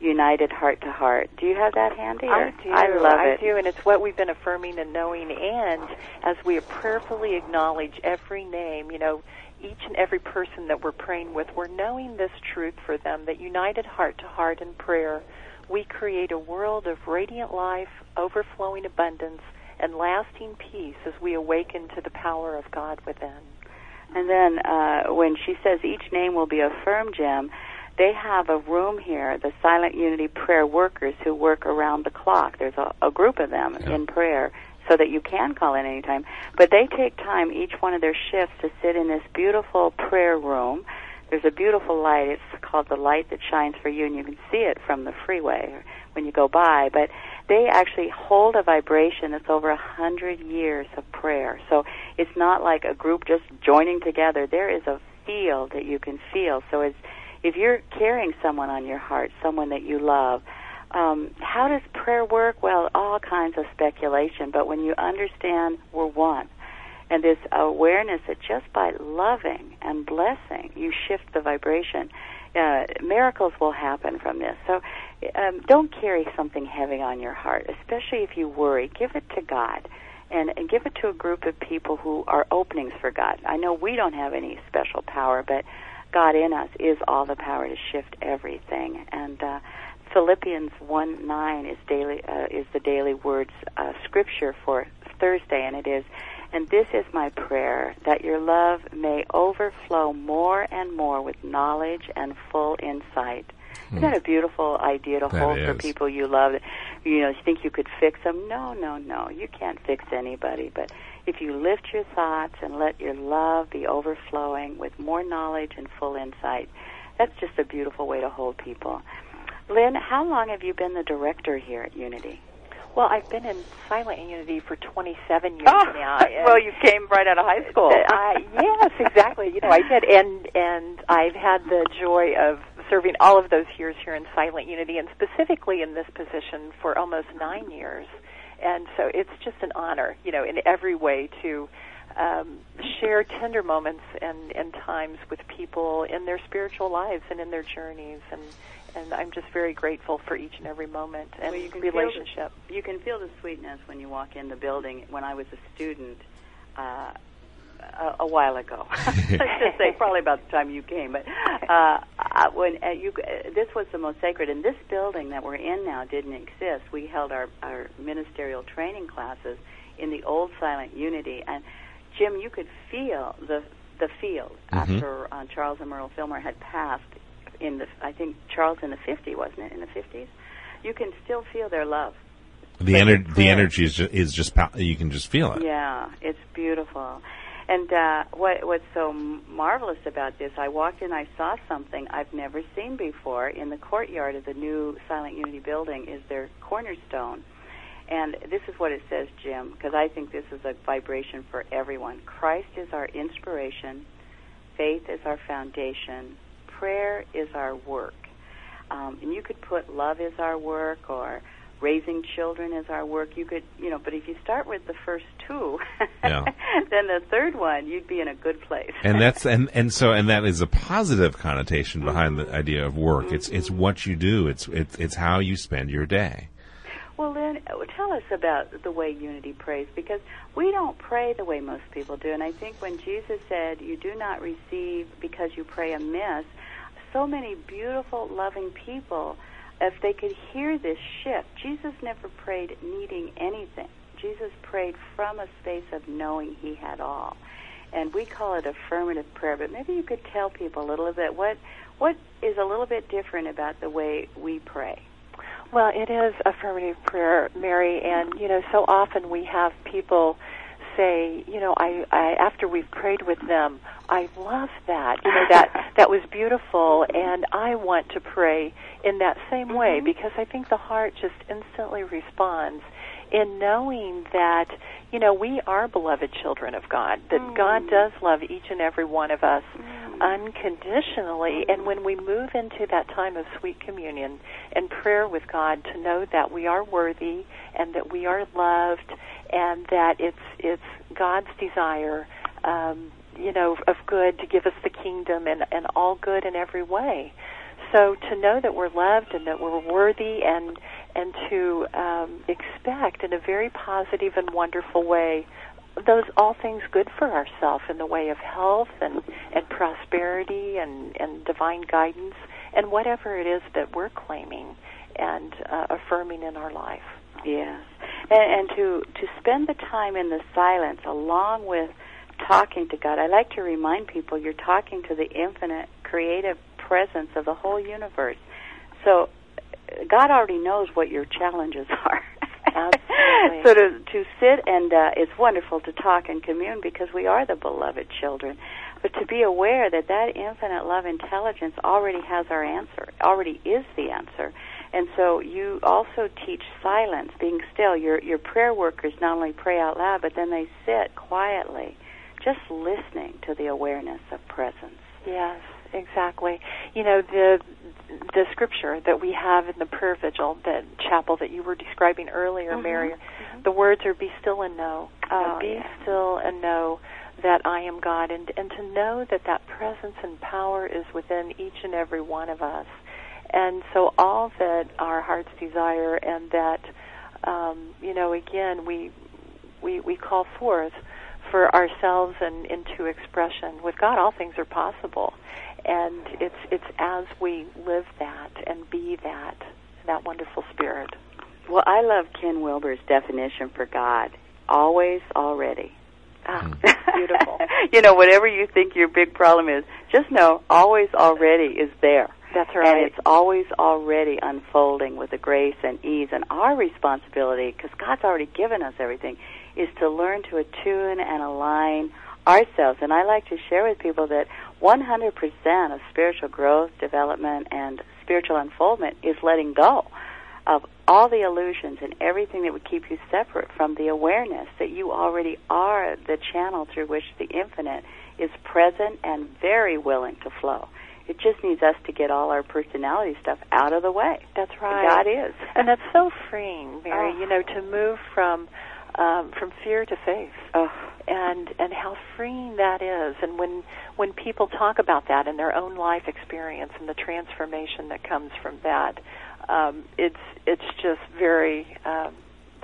United heart to heart. Do you have that handy? I or- do. I love I it. do, and it's what we've been affirming and knowing. And as we prayerfully acknowledge every name, you know, each and every person that we're praying with, we're knowing this truth for them that united heart to heart in prayer, we create a world of radiant life, overflowing abundance, and lasting peace as we awaken to the power of God within. And then uh, when she says each name will be affirmed, Jim, they have a room here, the Silent Unity Prayer Workers, who work around the clock. There's a, a group of them Yeah. in prayer so that you can call in anytime. But they take time each one of their shifts to sit in this beautiful prayer room. There's a beautiful light. It's called the light that shines for you, and you can see it from the freeway when you go by. But they actually hold a vibration that's over a hundred years of prayer. So it's not like a group just joining together. There is a field that you can feel. So it's if you're carrying someone on your heart, someone that you love, um, how does prayer work? Well, all kinds of speculation, but when you understand we're one, and this awareness that just by loving and blessing, you shift the vibration, uh, miracles will happen from this. So um, don't carry something heavy on your heart, especially if you worry. Give it to God. And, and give it to a group of people who are openings for God. I know we don't have any special power, but God in us is all the power to shift everything. And uh, Philippians one nine is daily uh, is the daily words uh, scripture for Thursday, and it is. And this is my prayer that your love may overflow more and more with knowledge and full insight. Isn't that a beautiful idea to That hold for people you love? You know, you think you could fix them? No, no, no. You can't fix anybody. But if you lift your thoughts and let your love be overflowing with more knowledge and full insight, that's just a beautiful way to hold people. Lynn, how long have you been the director here at Unity? Well, I've been in Silent Unity for 27 years Oh, now. well, you came right out of high school. Uh, yes, exactly. You know, I did, and and I've had the joy of serving all of those years here in Silent Unity, and specifically in this position for almost nine years. And so it's just an honor, you know, in every way to um, share tender moments and, and times with people in their spiritual lives and in their journeys, and and I'm just very grateful for each and every moment and Well, you can feel the- relationship. you can feel the sweetness when you walk in the building. When I was a student uh, a, a while ago, let's just say probably about the time you came, but uh, uh, when uh, you, uh, this was the most sacred. And this building that we're in now didn't exist. We held our, our ministerial training classes in the old Silent Unity, and Jim, you could feel the the field after uh, Charles and Myrtle Fillmore had passed in the I think Charles in the 50 wasn't it? In the 50s you can still feel their love. The energy the energy is just, is just you can just feel it. yeah it's beautiful. And uh what what's so marvelous about this I walked in I saw something I've never seen before in the courtyard of the new Silent Unity building is their cornerstone. And this is what it says, Jim, because I think this is a vibration for everyone. Christ is our inspiration, faith is our foundation, prayer is our work. Um, and you could put love is our work or raising children is our work. You could, you know, but if you start with the first two, Yeah. then the third one, you'd be in a good place. and that's and and so and that is a positive connotation behind the idea of work. It's it's what you do. It's it's it's how you spend your day. Well, then, uh, tell us about the way Unity prays because we don't pray the way most people do. And I think when Jesus said, You do not receive because you pray amiss, so many beautiful, loving people, if they could hear this shift, Jesus never prayed needing anything. Jesus prayed from a space of knowing he had all. And we call it affirmative prayer, but maybe you could tell people a little bit what what is a little bit different about the way we pray. Well, it is affirmative prayer, Mary, and you know, so often we have people say, you know, I, I after we've prayed with them, I love that. You know, that that was beautiful and I want to pray in that same way mm-hmm. because I think the heart just instantly responds in knowing that, you know, we are beloved children of God, that mm. God does love each and every one of us mm. unconditionally. And when we move into that time of sweet communion and prayer with God to know that we are worthy and that we are loved and that it's it's God's desire um, you know, of good to give us the kingdom and, and all good in every way. So to know that we're loved and that we're worthy and and to um, expect in a very positive and wonderful way those all things good for ourselves in the way of health and, and prosperity and, and divine guidance and whatever it is that we're claiming. and uh, affirming in our life. Yes, and, and to to spend the time in the silence along with talking to God. I like to remind people you're talking to the infinite creative presence of the whole universe. So God already knows what your challenges are. Absolutely. so to to sit and uh, it's wonderful to talk and commune because we are the beloved children. But to be aware that that infinite love intelligence already has our answer, already is the answer. And so you also teach silence, being still. Your your prayer workers not only pray out loud, but then they sit quietly, just listening to the awareness of presence. Yes, exactly. You know the the scripture that we have in the prayer vigil, that chapel that you were describing earlier, Mhm, Mary. mhm. The words are "Be still and know." Oh, Uh, be yeah. still and know that I am God, and and to know that that presence and power is within each and every one of us. And so all that our hearts desire, and that um, you know, again, we we we call forth for ourselves and into expression. With God, all things are possible, and it's it's as we live that and be that that wonderful spirit. Well, I love Ken Wilber's definition for God: always, already. Ah, beautiful. you know, whatever you think your big problem is, just know always, already is there. That's And right. it's always already unfolding with the grace and ease. And our responsibility, because God's already given us everything, is to learn to attune and align ourselves. And I like to share with people that 100% of spiritual growth, development, and spiritual unfoldment is letting go of all the illusions and everything that would keep you separate from the awareness that you already are the channel through which the infinite is present and very willing to flow. It just needs us to get all our personality stuff out of the way. That's right. God is. and that's so freeing, Mary. Oh. You know, to move from um, from fear to faith. Oh, and and how freeing that is and when when people talk about that in their own life experience and the transformation that comes from that um, it's it's just very um,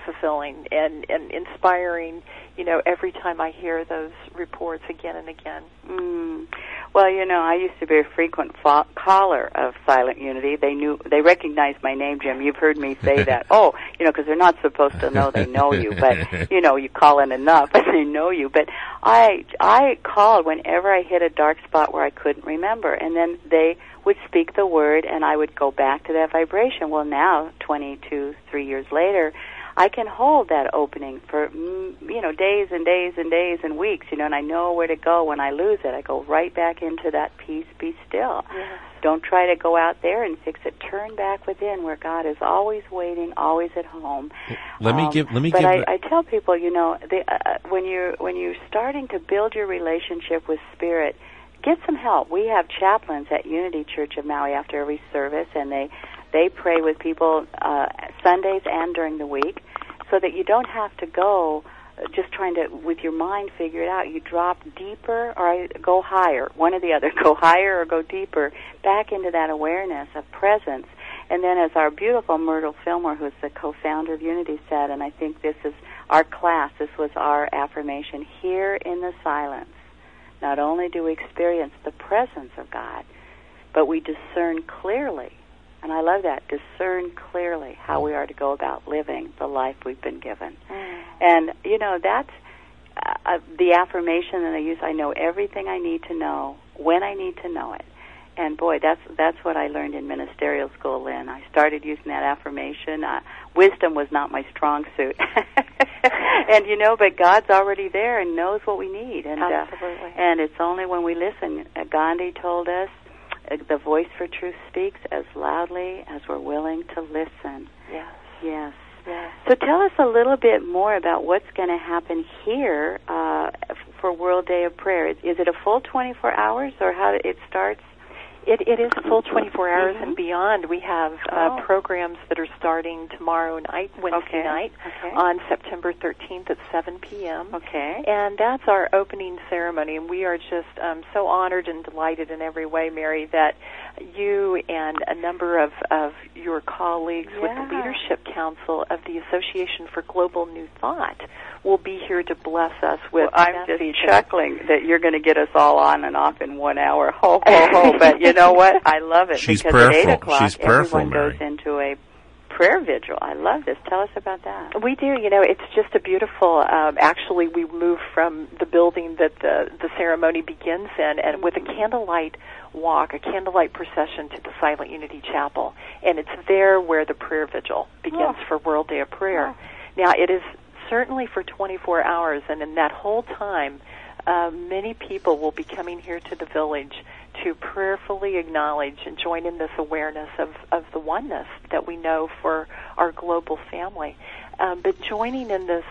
fulfilling and and inspiring you know every time I hear those reports again and again Mm. Well, you know, I used to be a frequent fo- caller of Silent Unity. They knew, they recognized my name, Jim. You've heard me say that. Oh, you know, because they're not supposed to know they know you, but you know, you call in enough and they know you. But I, I called whenever I hit a dark spot where I couldn't remember, and then they would speak the word, and I would go back to that vibration. Well, now, twenty-two, three years later. I can hold that opening for mm, you know days and days and days and weeks, you know, and I know where to go when I lose it. I go right back into that peace, be still. Yes. Don't try to go out there and fix it. Turn back within, where God is always waiting, always at home. Let me Um, give. Let me but give. I, I tell people, you know, they, uh, when you're when you're starting to build your relationship with Spirit, get some help. We have chaplains at Unity Church of Maui after every service, and they they pray with people uh, Sundays and during the week, so that you don't have to go uh, just trying to with your mind figure it out. You drop deeper or go higher, one or the other. Go higher or go deeper back into that awareness of presence. And then, as our beautiful Myrtle Fillmore, who's the co-founder of Unity, said, and I think this is our class. This was our affirmation. Here in the silence, not only do we experience the presence of God, but we discern clearly, and I love that, discern clearly how we are to go about living the life we've been given. And, you know, that's uh, the affirmation that I use. I know everything I need to know when I need to know it. And boy, that's that's what I learned in ministerial school. Lynn, I started using that affirmation. Uh, wisdom was not my strong suit, and you know, but God's already there and knows what we need. And uh, Absolutely. and it's only when we listen. Uh, Gandhi told us, uh, "The voice for truth speaks as loudly as we're willing to listen." yes Yes. yes So tell us a little bit more about what's going to happen here uh, for World Day of Prayer. Is, is it a full 24 hours, or how it starts? It, it is full 24 hours Mhm. and beyond. We have uh, Oh. programs that are starting tomorrow night, Wednesday Okay. night, Okay. on September 13th at 7 p.m. Okay. And that's our opening ceremony, and we are just um, so honored and delighted in every way, Mary, that you and a number of, of your colleagues with the Leadership Council of the Association for Global New Thought will be here to bless us with Well, I'm just chuckling that you're going to get us all on and off in one hour. Ho ho ho! But you know what? I love it She's because at eight o'clock She's prayerful, everyone Mary. goes into a prayer vigil. I love this. Tell us about that. We do. You know, it's just a beautiful. Um, actually, we move from the building that the the ceremony begins in, and with a candlelight walk, a candlelight procession to the Silent Unity Chapel, and it's there where the prayer vigil begins Oh. for World Day of Prayer. Now, it is certainly for 24 hours, and in that whole time, uh, many people will be coming here to the village to prayerfully acknowledge and join in this awareness of, of the oneness that we know for our global family. Um, but joining in this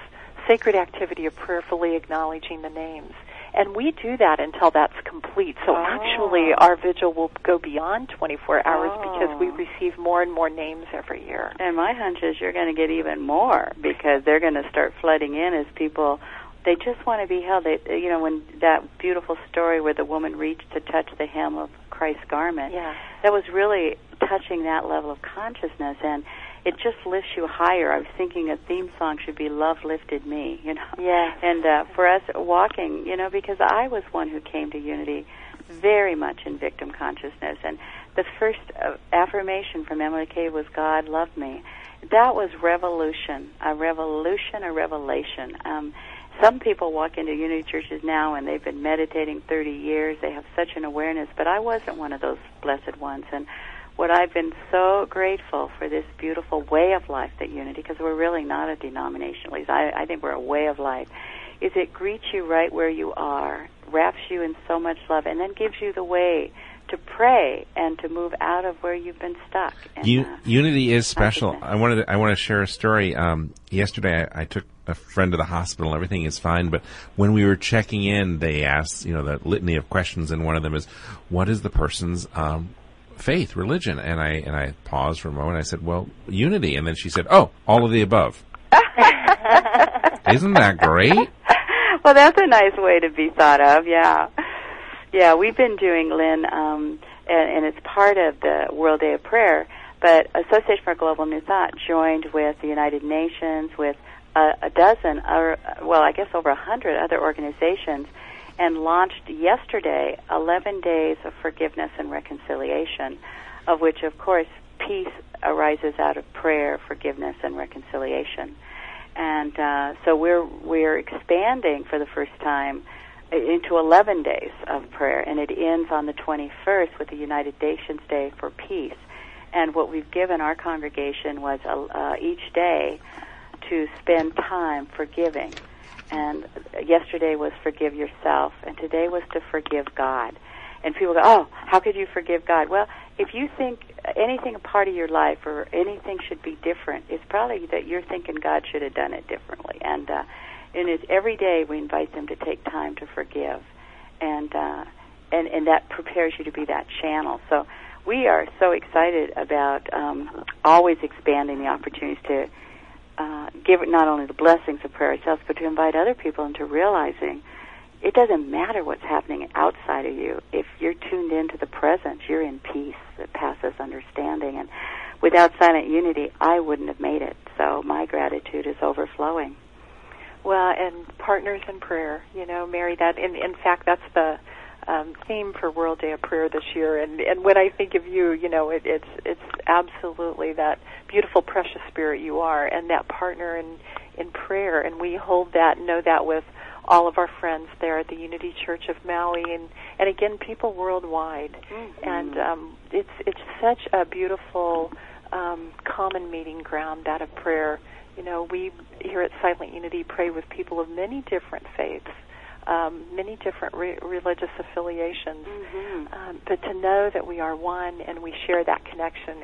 sacred activity of prayerfully acknowledging the names. And we do that until that's complete. So Oh. actually, our vigil will go beyond 24 hours because Oh. we receive more and more names every year. And my hunch is you're going to get even more because they're going to start flooding in as people. They just want to be held. They, you know, when that beautiful story where the woman reached to touch the hem of Christ's garment. Yeah. That was really touching that level of consciousness, and it just lifts you higher. I was thinking a theme song should be "Love Lifted Me," you know. Yes. And uh, for us walking, you know, because I was one who came to Unity very much in victim consciousness, and the first uh, affirmation from Emilie Cady was "God loved me." That was revolution, a revolution, a revelation. Um, some people walk into Unity churches now and they've been meditating 30 years. They have such an awareness, but I wasn't one of those blessed ones. And what I've been so grateful for this beautiful way of life that Unity, because we're really not a denomination, at least I, I think we're a way of life, is it greets you right where you are, wraps you in so much love, and then gives you the way to pray and to move out of where you've been stuck. And, U- uh, Unity is special. I wanted to, I want to share a story. Um, yesterday, I, I took a friend to the hospital. Everything is fine, but when we were checking in, they asked, you know, the litany of questions, and one of them is, "What is the person's um, faith, religion?" And I and I paused for a moment. I said, "Well, Unity," and then she said, "Oh, all of the above." Isn't that great? well, that's a nice way to be thought of. Yeah, yeah. We've been doing Lynn, um, and, and it's part of the World Day of Prayer. But Association for Global New Thought joined with the United Nations, with a, a dozen, or well, I guess over a hundred other organizations, and launched yesterday 11 days of forgiveness and reconciliation, of which, of course, peace arises out of prayer, forgiveness, and reconciliation and uh, so we're we're expanding for the first time into 11 days of prayer, and it ends on the 21st with the United Nations Day for Peace. And what we've given our congregation was uh, each day to spend time forgiving. And yesterday was forgive yourself, and today was to forgive God. And people go, oh, how could you forgive God? Well, if you think anything a part of your life or anything should be different, it's probably that you're thinking God should have done it differently. And uh, and it's every day we invite them to take time to forgive, and uh, and and that prepares you to be that channel. So we are so excited about um, always expanding the opportunities to uh, give not only the blessings of prayer ourselves, but to invite other people into realizing it doesn't matter what's happening outside of you. If you're tuned into the present, you're in peace that passes understanding. And without silent unity, I wouldn't have made it. So my gratitude is overflowing. Well, and partners in prayer, you know, Mary. That in in fact, that's the um, theme for World Day of Prayer this year. And and when I think of you, you know, it, it's it's absolutely that beautiful, precious spirit you are, and that partner in in prayer. And we hold that, know that with all of our friends there at the Unity Church of Maui, and and again, people worldwide. And um, it's it's such a beautiful um, common meeting ground, that of prayer. You know, we here at Silent Unity pray with people of many different faiths, um, many different re- religious affiliations. Um, but to know that we are one and we share that connection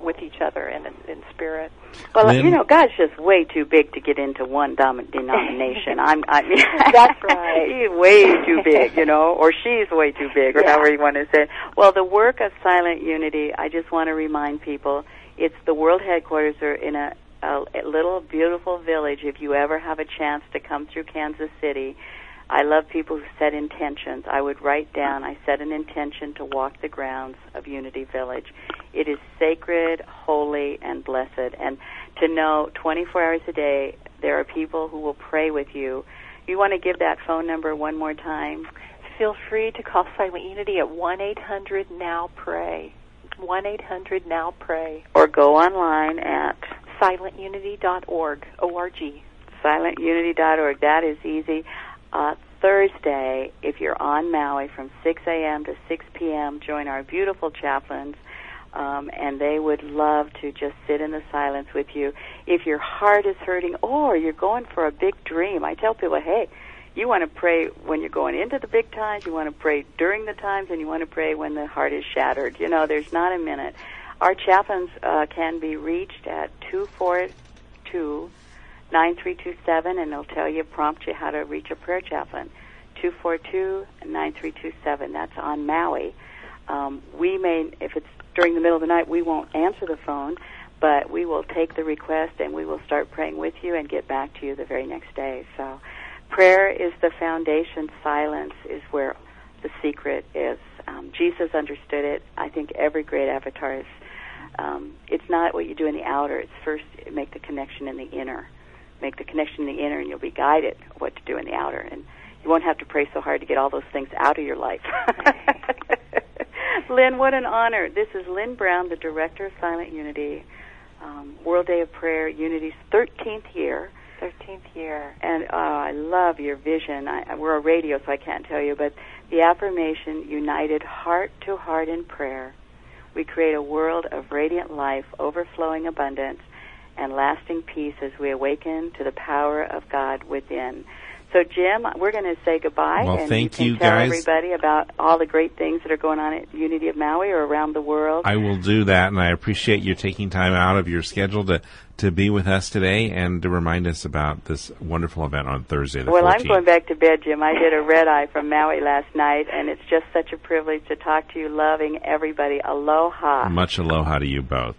with each other in, in spirit. Well, Lynn? you know, God's just way too big to get into one dom- denomination. I'm, I mean, That's right. He's way too big, you know, or she's way too big, or Yeah. however you want to say. it. Well, the work of Silent Unity, I just want to remind people, it's the world headquarters are in a, a, a little beautiful village. If you ever have a chance to come through Kansas City, I love people who set intentions. I would write down, I set an intention to walk the grounds of Unity Village. It is sacred, holy, and blessed. And to know 24 hours a day, there are people who will pray with you. You want to give that phone number one more time? Feel free to call Silent Unity at one eight hundred now pray. 1 800 Now Pray. Or go online at silentunity.org. O-R-G. silentunity.org. That is easy. Uh, Thursday, if you're on Maui from 6 a.m. to 6 p.m., join our beautiful chaplains, um, and they would love to just sit in the silence with you. If your heart is hurting, or you're going for a big dream, I tell people, hey, you want to pray when you're going into the big times, you want to pray during the times, and you want to pray when the heart is shattered. You know, there's not a minute. Our chaplains uh, can be reached at 242 9327, and they'll tell you, prompt you how to reach a prayer chaplain. 242 9327. That's on Maui. Um, we may, if it's during the middle of the night, we won't answer the phone, but we will take the request and we will start praying with you and get back to you the very next day. So, prayer is the foundation. Silence is where the secret is. Um, Jesus understood it. I think every great avatar is. Um, it's not what you do in the outer. It's first make the connection in the inner. Make the connection in the inner, and you'll be guided what to do in the outer. And you won't have to pray so hard to get all those things out of your life. Lynn, what an honor. This is Lynn Brown, the director of Silent Unity, um, World Day of Prayer, Unity's 13th year. 13th year. And uh, I love your vision. I, we're a radio, so I can't tell you, but the affirmation united heart to heart in prayer. We create a world of radiant life, overflowing abundance, and lasting peace as we awaken to the power of God within. So, Jim, we're going to say goodbye, Well, and thank you you, tell guys. everybody about all the great things that are going on at Unity of Maui or around the world. I will do that, and I appreciate you taking time out of your schedule to, to be with us today and to remind us about this wonderful event on Thursday, well, 14th. I'm going back to bed, Jim. I did a red eye from Maui last night, and it's just such a privilege to talk to you, loving everybody. Aloha. Much aloha to you both.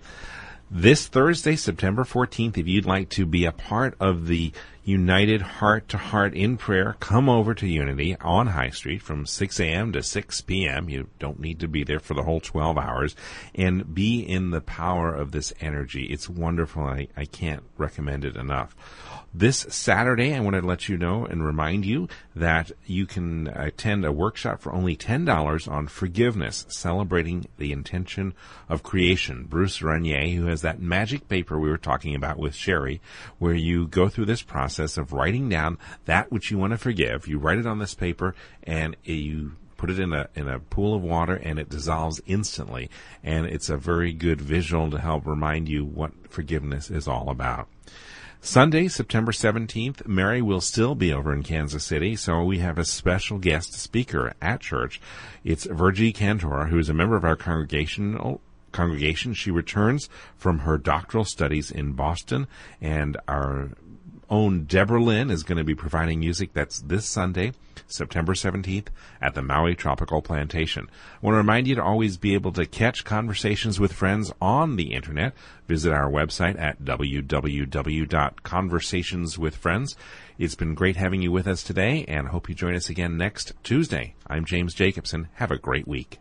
This Thursday, September 14th, if you'd like to be a part of the United Heart to Heart in Prayer, come over to Unity on High Street from 6 a.m. to 6 p.m. You don't need to be there for the whole 12 hours and be in the power of this energy. It's wonderful. I, I can't recommend it enough. This Saturday, I want to let you know and remind you that you can attend a workshop for only $10 on forgiveness, celebrating the intention of creation. Bruce Renier, who has that magic paper we were talking about with Sherry, where you go through this process of writing down that which you want to forgive. You write it on this paper and you put it in a in a pool of water and it dissolves instantly and it's a very good visual to help remind you what forgiveness is all about. Sunday, September 17th, Mary will still be over in Kansas City, so we have a special guest speaker at church. It's Virgie Cantor, who is a member of our congregation. Congregation. She returns from her doctoral studies in Boston, and our own Deborah Lynn is going to be providing music. That's this Sunday, September 17th, at the Maui Tropical Plantation. I want to remind you to always be able to catch conversations with friends on the internet. Visit our website at www.conversationswithfriends. It's been great having you with us today, and hope you join us again next Tuesday. I'm James Jacobson. Have a great week.